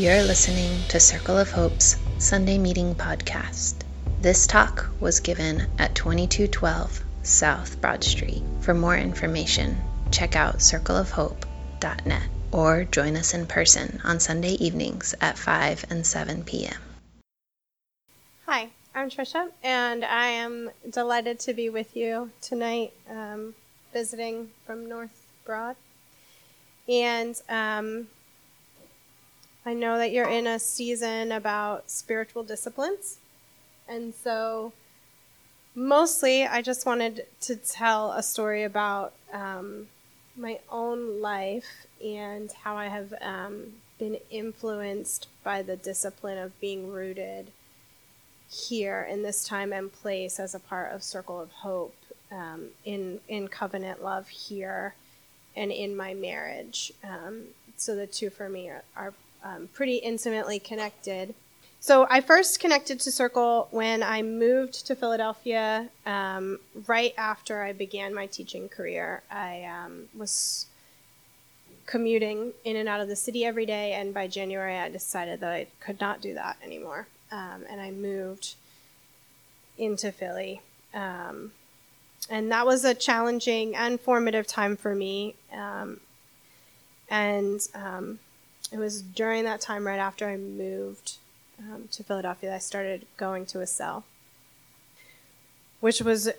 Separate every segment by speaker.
Speaker 1: You're listening to Circle of Hope's Sunday Meeting Podcast. This talk was given at 2212 South Broad Street. For more information, check out circleofhope.net or join us in person on Sunday evenings at 5 and 7 p.m.
Speaker 2: Hi, I'm Trisha, and I am delighted to be with you tonight, um, visiting from North Broad. And um, I know that you're in a season about spiritual disciplines. And so, mostly, I just wanted to tell a story about um, my own life and how I have um, been influenced by the discipline of being rooted here in this time and place as a part of Circle of Hope um, in in covenant love here and in my marriage. Um, so the two for me are, are um, pretty intimately connected. So I first connected to Circle when I moved to Philadelphia um, right after I began my teaching career. I um, was commuting in and out of the city every day, and by January I decided that I could not do that anymore. Um, and I moved into Philly. Um, and that was a challenging and formative time for me. Um, and um, it was during that time, right after I moved um, to Philadelphia, I started going to a cell, which was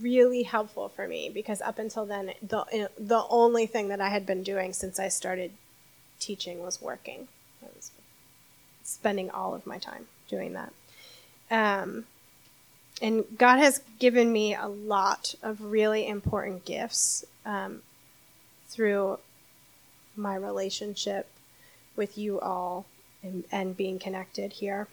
Speaker 2: really helpful for me because up until then, the the only thing that I had been doing since I started teaching was working. I was spending all of my time doing that. Um, and God has given me a lot of really important gifts um, through my relationship with you all and, and being connected here.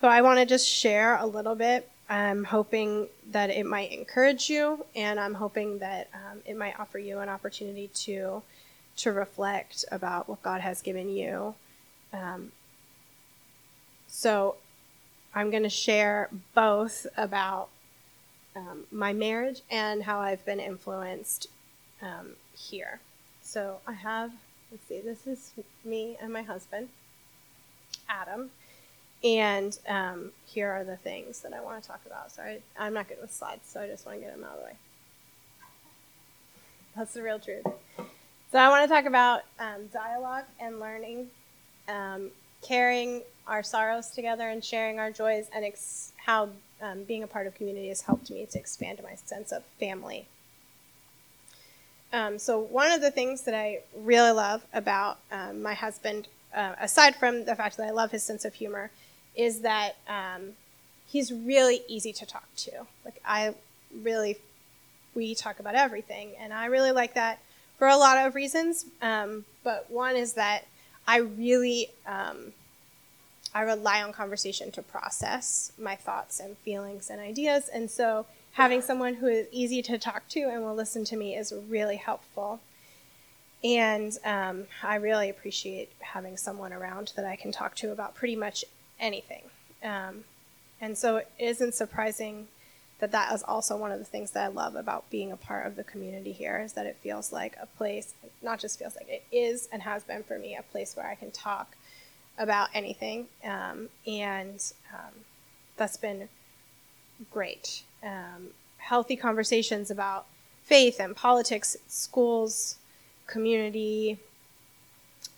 Speaker 2: So I want to just share a little bit. I'm hoping that it might encourage you, and I'm hoping that um, it might offer you an opportunity to to reflect about what God has given you. Um, so I'm going to share both about um, my marriage and how I've been influenced um, here. So I have, let's see, this is me and my husband, Adam. And um, here are the things that I want to talk about. So I, am not good with slides, so I just want to get them out of the way. That's the real truth. So I want to talk about um, dialogue and learning, um, carrying our sorrows together and sharing our joys, and ex- how um, being a part of community has helped me to expand my sense of family um, so one of the things that I really love about um, my husband, uh, aside from the fact that I love his sense of humor, is that um, he's really easy to talk to. Like I really, we talk about everything, and I really like that for a lot of reasons. Um, but one is that I really, um, I rely on conversation to process my thoughts and feelings and ideas, and so having someone who is easy to talk to and will listen to me is really helpful. And um, I really appreciate having someone around that I can talk to about pretty much anything. Um, and so it isn't surprising that that is also one of the things that I love about being a part of the community here is that it feels like a place, not just feels like it is and has been for me, a place where I can talk about anything. Um, and um, that's been great um, healthy conversations about faith and politics, schools, community,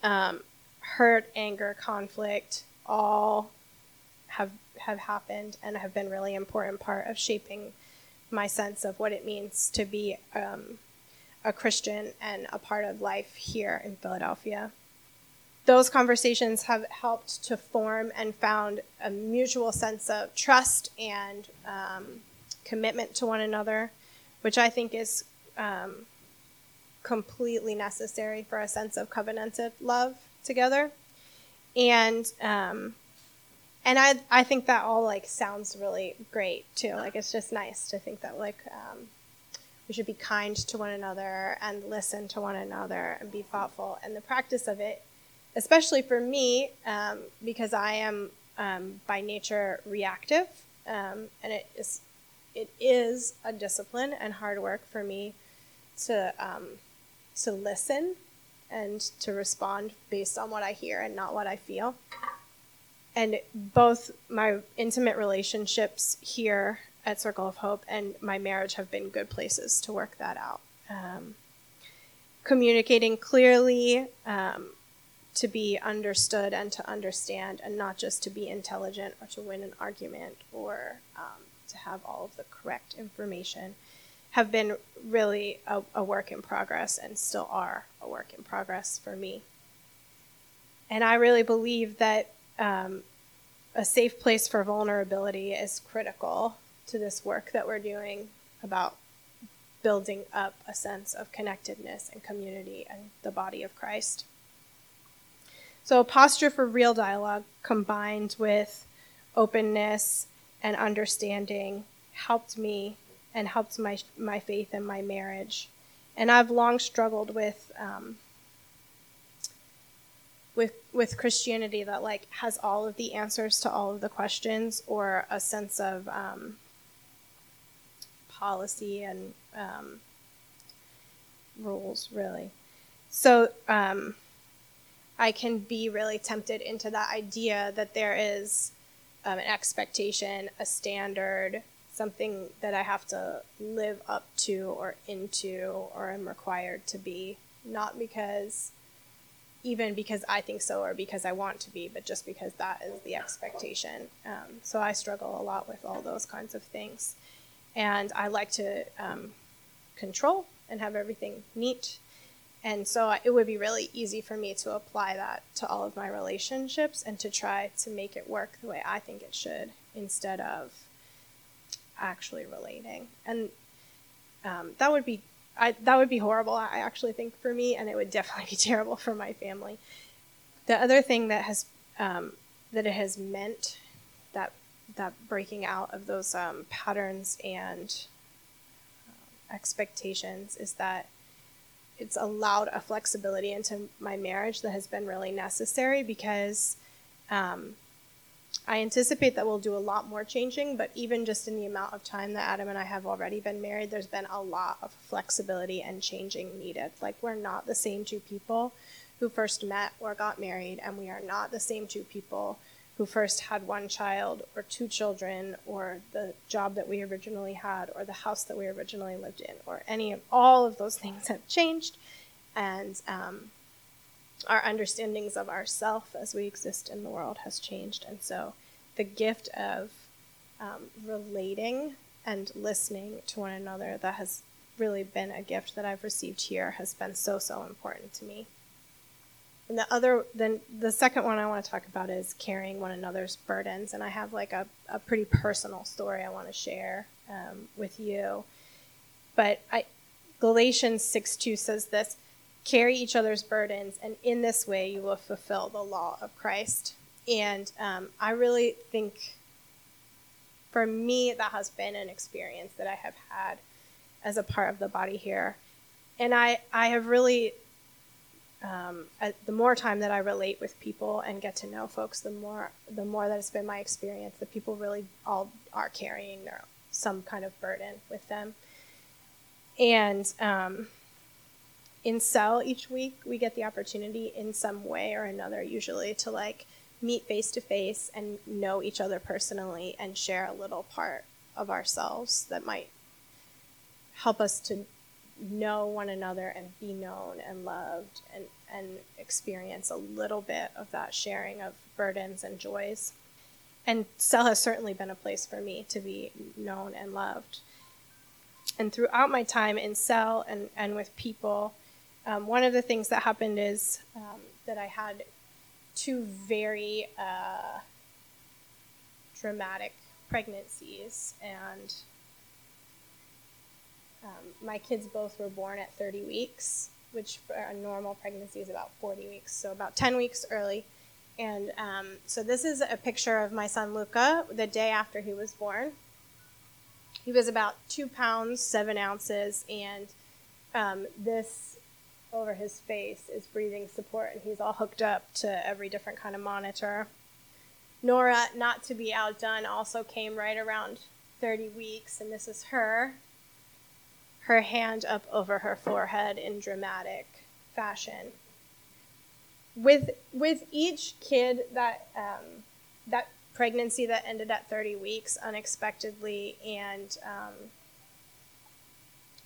Speaker 2: um, hurt, anger, conflict, all have have happened and have been really important part of shaping my sense of what it means to be um, a Christian and a part of life here in Philadelphia. Those conversations have helped to form and found a mutual sense of trust and um, commitment to one another, which I think is um, completely necessary for a sense of covenanted love together. And um, and I I think that all like sounds really great too. Like it's just nice to think that like um, we should be kind to one another and listen to one another and be thoughtful. And the practice of it, especially for me, um, because I am um, by nature reactive, um, and it is it is a discipline and hard work for me to um, to listen and to respond based on what I hear and not what I feel. And both my intimate relationships here at Circle of Hope and my marriage have been good places to work that out. Um, communicating clearly, um, to be understood and to understand, and not just to be intelligent or to win an argument or um, to have all of the correct information, have been really a, a work in progress and still are a work in progress for me. And I really believe that um, a safe place for vulnerability is critical to this work that we're doing about building up a sense of connectedness and community and the body of Christ. So, a posture for real dialogue combined with openness and understanding helped me and helped my, my faith and my marriage. And I've long struggled with. Um, with with Christianity that like has all of the answers to all of the questions or a sense of um, policy and um, rules really. So um, I can be really tempted into that idea that there is um, an expectation, a standard, something that I have to live up to or into or am required to be, not because even because I think so or because I want to be, but just because that is the expectation. Um, so I struggle a lot with all those kinds of things. And I like to um, control and have everything neat and so it would be really easy for me to apply that to all of my relationships and to try to make it work the way I think it should instead of actually relating. And um, that would be I, that would be horrible. I actually think for me, and it would definitely be terrible for my family. The other thing that has um, that it has meant that that breaking out of those um, patterns and uh, expectations is that it's allowed a flexibility into my marriage that has been really necessary because um, I anticipate that we'll do a lot more changing, but even just in the amount of time that Adam and I have already been married, there's been a lot of flexibility and changing needed. Like, we're not the same two people who first met or got married, and we are not the same two people who first had one child or two children or the job that we originally had or the house that we originally lived in or any of all of those things have changed. And um, our understandings of ourself as we exist in the world has changed. And so the gift of um, relating and listening to one another that has really been a gift that i've received here has been so so important to me and the other, then the second one I want to talk about is carrying one another's burdens. And I have like a, a pretty personal story I want to share um, with you. But I, Galatians 6 2 says this carry each other's burdens, and in this way you will fulfill the law of Christ. And um, I really think for me, that has been an experience that I have had as a part of the body here. And I, I have really um, the more time that I relate with people and get to know folks, the more the more that it's been my experience that people really all are carrying their some kind of burden with them. And um, in cell each week, we get the opportunity in some way or another, usually to like meet face to face and know each other personally and share a little part of ourselves that might help us to know one another and be known and loved and, and experience a little bit of that sharing of burdens and joys. And cell has certainly been a place for me to be known and loved. And throughout my time in cell and, and with people, um, one of the things that happened is um, that I had two very uh, dramatic pregnancies and um, my kids both were born at 30 weeks, which for a normal pregnancy is about 40 weeks, so about 10 weeks early. And um, so this is a picture of my son Luca the day after he was born. He was about two pounds, seven ounces, and um, this over his face is breathing support, and he's all hooked up to every different kind of monitor. Nora, not to be outdone, also came right around 30 weeks, and this is her her hand up over her forehead in dramatic fashion. with with each kid that um, that pregnancy that ended at 30 weeks unexpectedly, and um,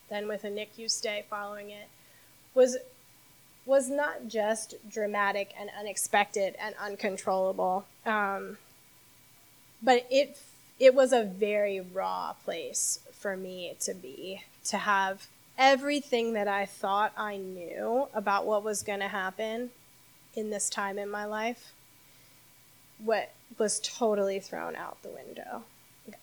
Speaker 2: then with a NICU stay following it, was was not just dramatic and unexpected and uncontrollable, um, but it it was a very raw place for me to be to have everything that I thought I knew about what was going to happen in this time in my life what was totally thrown out the window.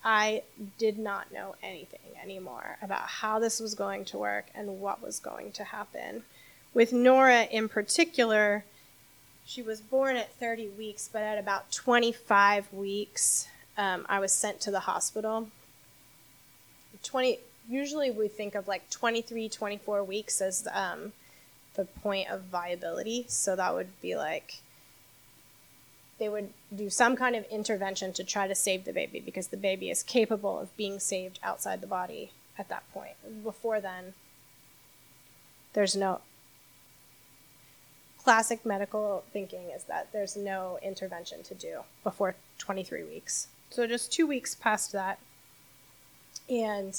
Speaker 2: I did not know anything anymore about how this was going to work and what was going to happen. With Nora in particular, she was born at 30 weeks, but at about 25 weeks, um, I was sent to the hospital. 20, usually we think of like 23, 24 weeks as um, the point of viability. So that would be like they would do some kind of intervention to try to save the baby because the baby is capable of being saved outside the body at that point. Before then, there's no classic medical thinking is that there's no intervention to do before 23 weeks. So just two weeks past that, and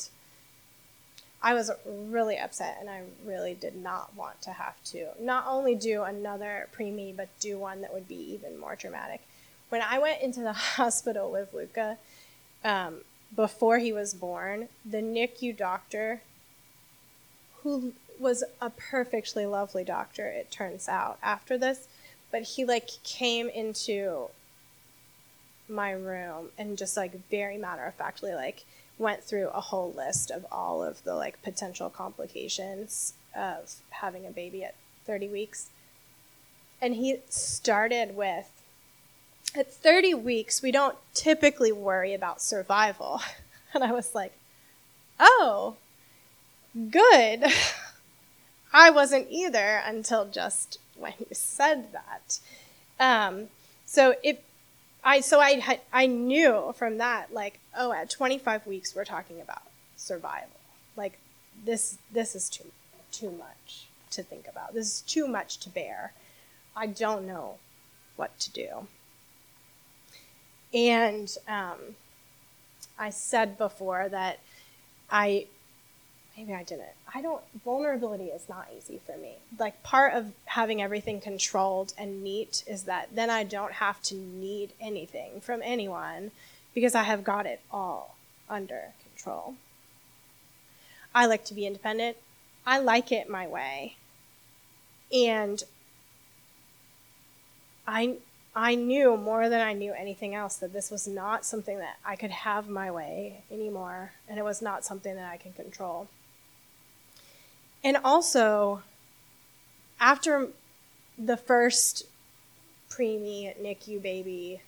Speaker 2: I was really upset and I really did not want to have to not only do another preemie, but do one that would be even more dramatic. When I went into the hospital with Luca um, before he was born, the NICU doctor, who was a perfectly lovely doctor, it turns out, after this, but he like came into my room and just like very matter of factly like went through a whole list of all of the like potential complications of having a baby at 30 weeks. And he started with at 30 weeks, we don't typically worry about survival. And I was like, oh, good. I wasn't either until just when you said that. Um, so it I so I had I knew from that like oh at 25 weeks we're talking about survival. Like this this is too too much to think about. This is too much to bear. I don't know what to do. And um, I said before that I maybe I didn't. I don't, vulnerability is not easy for me. Like, part of having everything controlled and neat is that then I don't have to need anything from anyone because I have got it all under control. I like to be independent. I like it my way. And I I knew more than I knew anything else that this was not something that I could have my way anymore, and it was not something that I can control. And also, after the first preemie NICU baby,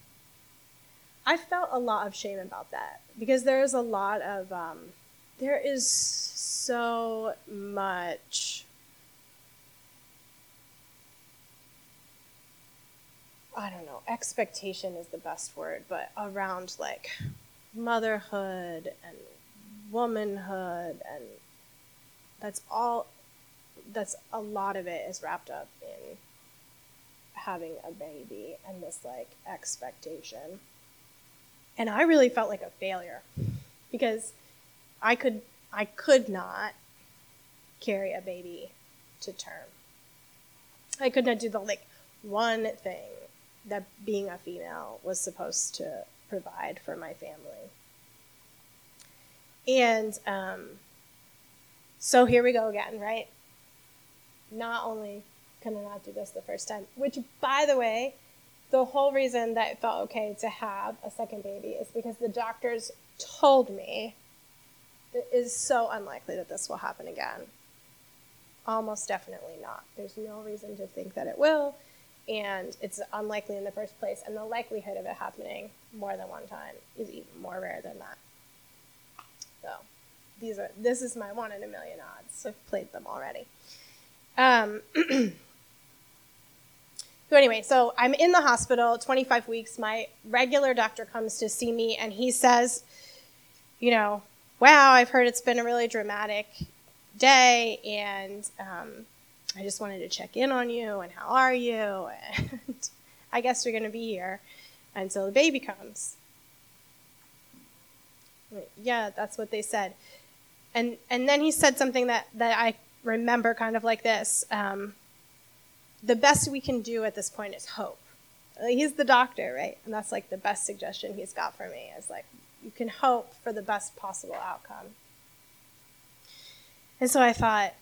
Speaker 2: I felt a lot of shame about that because there is a lot of, um, there is so much. I don't know, expectation is the best word, but around like motherhood and womanhood and that's all that's a lot of it is wrapped up in having a baby and this like expectation. And i really felt like a failure because i could i could not carry a baby to term. I could not do the like one thing that being a female was supposed to provide for my family. And um, so here we go again, right? Not only can I not do this the first time, which, by the way, the whole reason that it felt okay to have a second baby is because the doctors told me it is so unlikely that this will happen again. Almost definitely not. There's no reason to think that it will, and it's unlikely in the first place, and the likelihood of it happening more than one time is even more rare than that. So these are this is my one in a million odds. I've played them already. Um, so anyway, so I'm in the hospital, 25 weeks. My regular doctor comes to see me, and he says, you know, wow, I've heard it's been a really dramatic day, and um, I just wanted to check in on you and how are you? And I guess you're going to be here until the baby comes. Yeah, that's what they said. And and then he said something that that I remember kind of like this. Um, the best we can do at this point is hope. He's the doctor, right? And that's like the best suggestion he's got for me is like you can hope for the best possible outcome. And so I thought,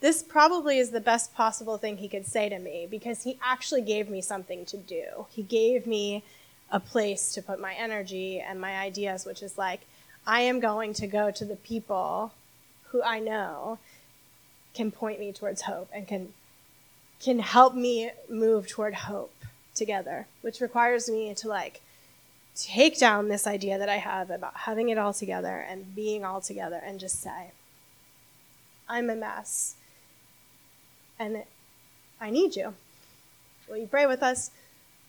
Speaker 2: this probably is the best possible thing he could say to me because he actually gave me something to do. He gave me a place to put my energy and my ideas, which is like, I am going to go to the people who I know can point me towards hope and can can help me move toward hope together, which requires me to like take down this idea that I have about having it all together and being all together and just say, I'm a mess and I need you. Will you pray with us?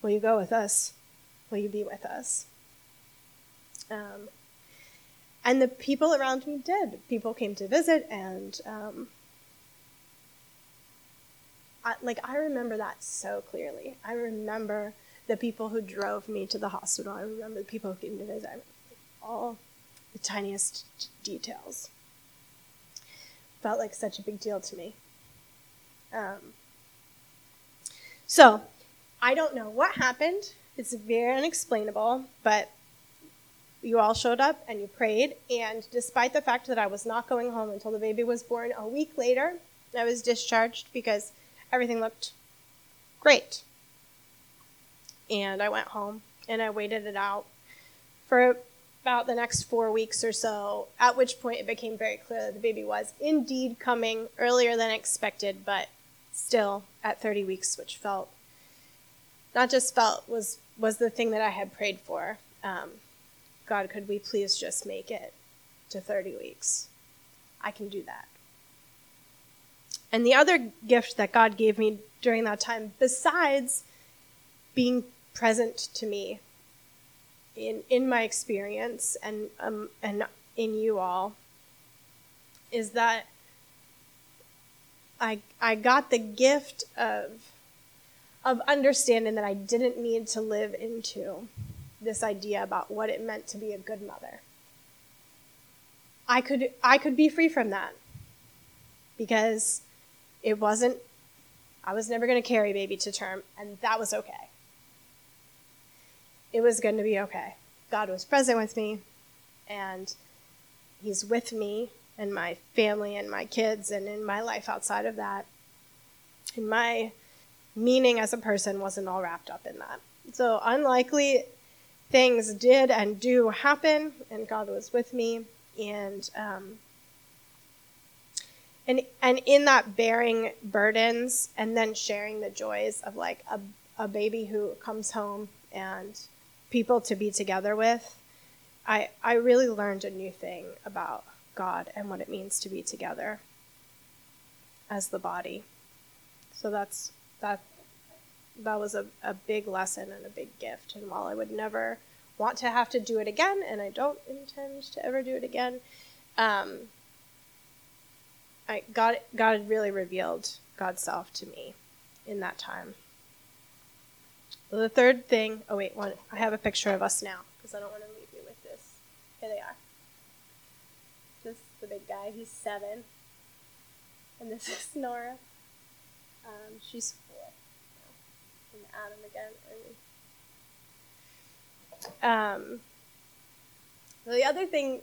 Speaker 2: Will you go with us? Will you be with us? Um, and the people around me did. People came to visit, and um, I, like I remember that so clearly. I remember the people who drove me to the hospital. I remember the people who came to visit. I all the tiniest details felt like such a big deal to me. Um, so, I don't know what happened. It's very unexplainable, but you all showed up and you prayed. And despite the fact that I was not going home until the baby was born, a week later, I was discharged because everything looked great. And I went home and I waited it out for about the next four weeks or so, at which point it became very clear that the baby was indeed coming earlier than expected, but still at 30 weeks, which felt not just felt was was the thing that I had prayed for. Um, God, could we please just make it to 30 weeks? I can do that. And the other gift that God gave me during that time, besides being present to me in in my experience and um, and in you all, is that I I got the gift of of understanding that I didn't need to live into this idea about what it meant to be a good mother. I could I could be free from that because it wasn't I was never going to carry baby to term and that was okay. It was going to be okay. God was present with me and he's with me and my family and my kids and in my life outside of that. And my meaning as a person wasn't all wrapped up in that. So unlikely things did and do happen, and God was with me, and um, and and in that bearing burdens and then sharing the joys of like a a baby who comes home and people to be together with, I I really learned a new thing about God and what it means to be together as the body. So that's that that was a, a big lesson and a big gift. And while I would never want to have to do it again, and I don't intend to ever do it again, um, I God God really revealed God's self to me in that time. The third thing, oh wait, one, I have a picture of us now because I don't want to leave you with this. Here they are This is the big guy. He's seven. And this is Nora. Um, she's four. And Adam again. Um, the other thing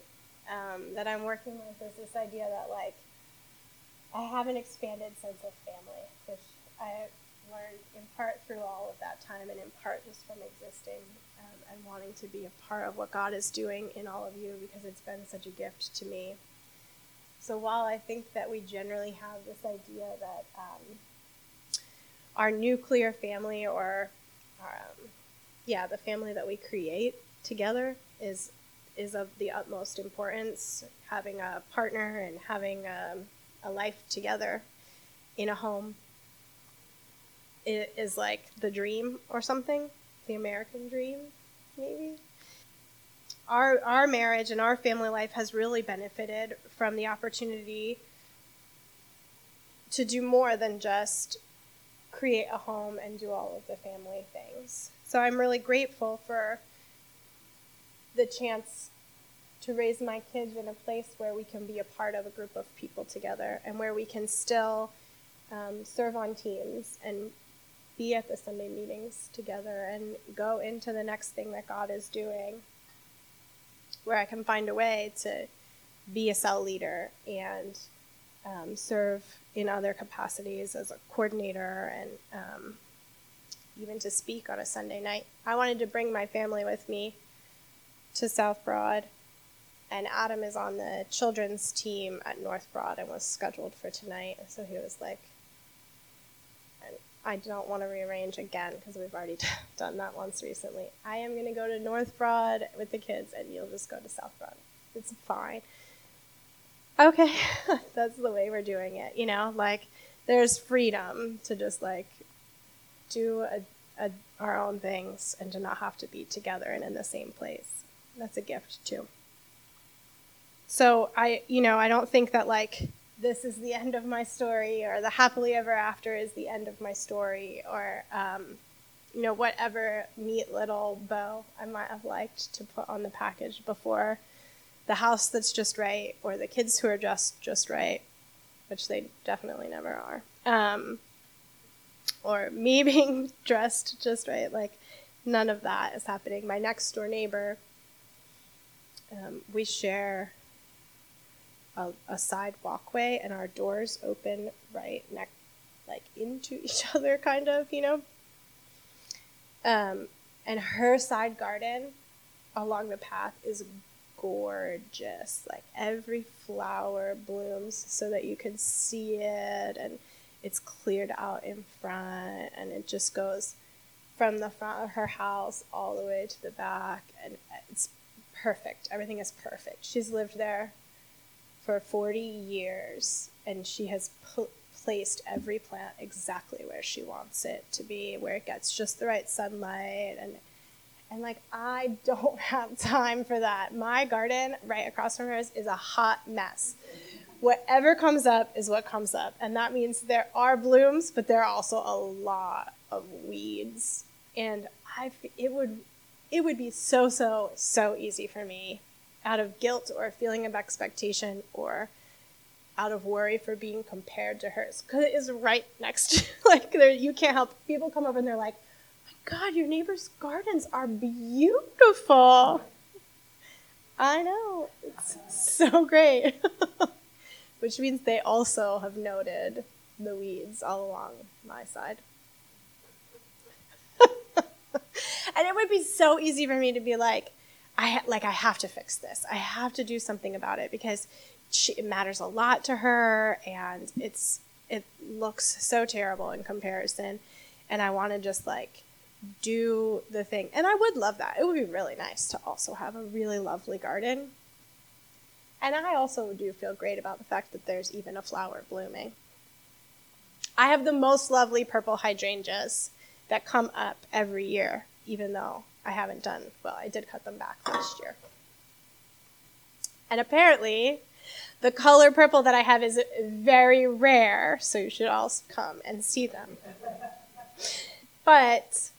Speaker 2: um, that I'm working with is this idea that, like, I have an expanded sense of family, which I learned in part through all of that time and in part just from existing um, and wanting to be a part of what God is doing in all of you because it's been such a gift to me. So while I think that we generally have this idea that um, our nuclear family or um, yeah, the family that we create together is is of the utmost importance. Having a partner and having um, a life together in a home is like the dream or something, the American dream, maybe our our marriage and our family life has really benefited from the opportunity to do more than just create a home and do all of the family things. So I'm really grateful for the chance to raise my kids in a place where we can be a part of a group of people together and where we can still um, serve on teams and be at the Sunday meetings together and go into the next thing that God is doing, where I can find a way to be a cell leader and um, serve in other capacities as a coordinator and um, even to speak on a Sunday night. I wanted to bring my family with me to South Broad and Adam is on the children's team at North Broad and was scheduled for tonight. So he was like, I don't want to rearrange again because we've already done that once recently. I am going to go to North Broad with the kids and you'll just go to South Broad. It's fine. Okay, that's the way we're doing it. You know, like there's freedom to just like do a, a, our own things and to not have to be together and in the same place. That's a gift too. So I, you know, I don't think that like this is the end of my story or the happily ever after is the end of my story or um, you know whatever neat little bow I might have liked to put on the package before the house that's just right or the kids who are just just right, which they definitely never are. Um, or me being dressed just right, like none of that is happening. My next door neighbor, um, we share a, a side walkway and our doors open right next like into each other kind of you know um, and her side garden along the path is gorgeous. Like every flower blooms so that you can see it and it's cleared out in front and it just goes from the front of her house all the way to the back and it's perfect. Everything is perfect. She's lived there for 40 years and she has pl- placed every plant exactly where she wants it to be where it gets just the right sunlight and and like I don't have time for that. My garden right across from hers is a hot mess. Whatever comes up is what comes up. And that means there are blooms, but there are also a lot of weeds. And I it would it would be so so so easy for me out of guilt or feeling of expectation or out of worry for being compared to hers because it is right next to like there you can't help people come over and they're like god your neighbor's gardens are beautiful i know it's so great which means they also have noted the weeds all along my side and it would be so easy for me to be like I like I have to fix this. I have to do something about it because she, it matters a lot to her, and it's it looks so terrible in comparison. And I want to just like do the thing, and I would love that. It would be really nice to also have a really lovely garden. And I also do feel great about the fact that there's even a flower blooming. I have the most lovely purple hydrangeas that come up every year, even though I haven't done, well, I did cut them back last year. And apparently, the color purple that I have is very rare, so you should all come and see them. But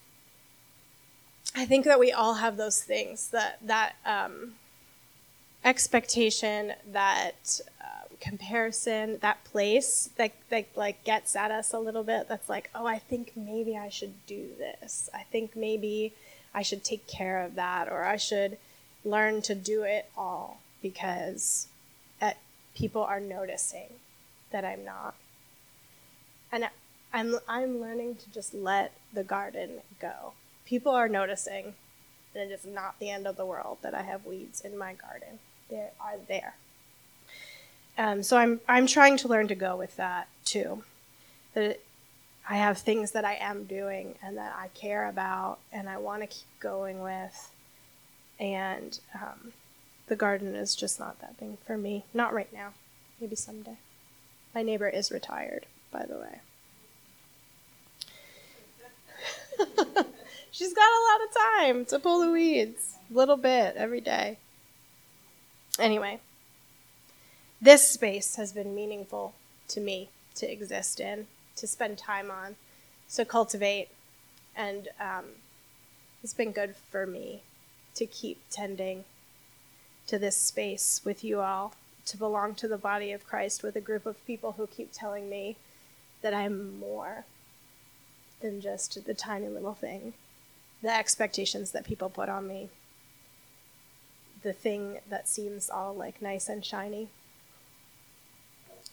Speaker 2: I think that we all have those things that that um, expectation, that uh, comparison, that place that that like gets at us a little bit. That's like, oh, I think maybe I should do this. I think maybe I should take care of that or I should learn to do it all because at, people are noticing that I'm not. And I'm, I'm learning to just let the garden go. People are noticing that it is not the end of the world that I have weeds in my garden. They are there. Um, so I'm, I'm trying to learn to go with that too. That I have things that I am doing and that I care about and I want to keep going with. And um, the garden is just not that thing for me. Not right now. Maybe someday. My neighbor is retired, by the way. She's got a lot of time to pull the weeds, a little bit every day. Anyway, this space has been meaningful to me to exist in, to spend time on, to cultivate. And um, it's been good for me to keep tending to this space with you all, to belong to the body of Christ with a group of people who keep telling me that I'm more than just the tiny little thing, the expectations that people put on me, the thing that seems all like nice and shiny.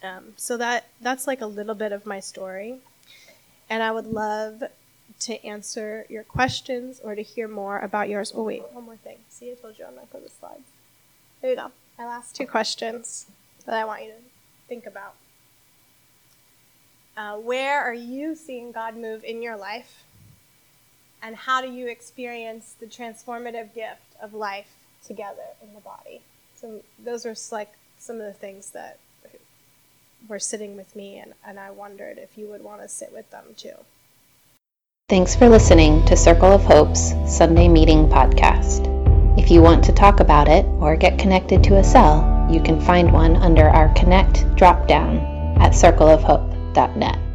Speaker 2: Um, so that that's like a little bit of my story, and I would love to answer your questions or to hear more about yours. Oh wait, one more thing. See, I told you I'm not going to slide. There you go. My last two questions that I want you to think about. Uh, where are you seeing God move in your life? And how do you experience the transformative gift of life together in the body? So those are like some of the things that were sitting with me, and, and I wondered if you would want to sit with them too.
Speaker 1: Thanks for listening to Circle of Hope's Sunday Meeting Podcast. If you want to talk about it or get connected to a cell, you can find one under our Connect dropdown at circleofhope.net.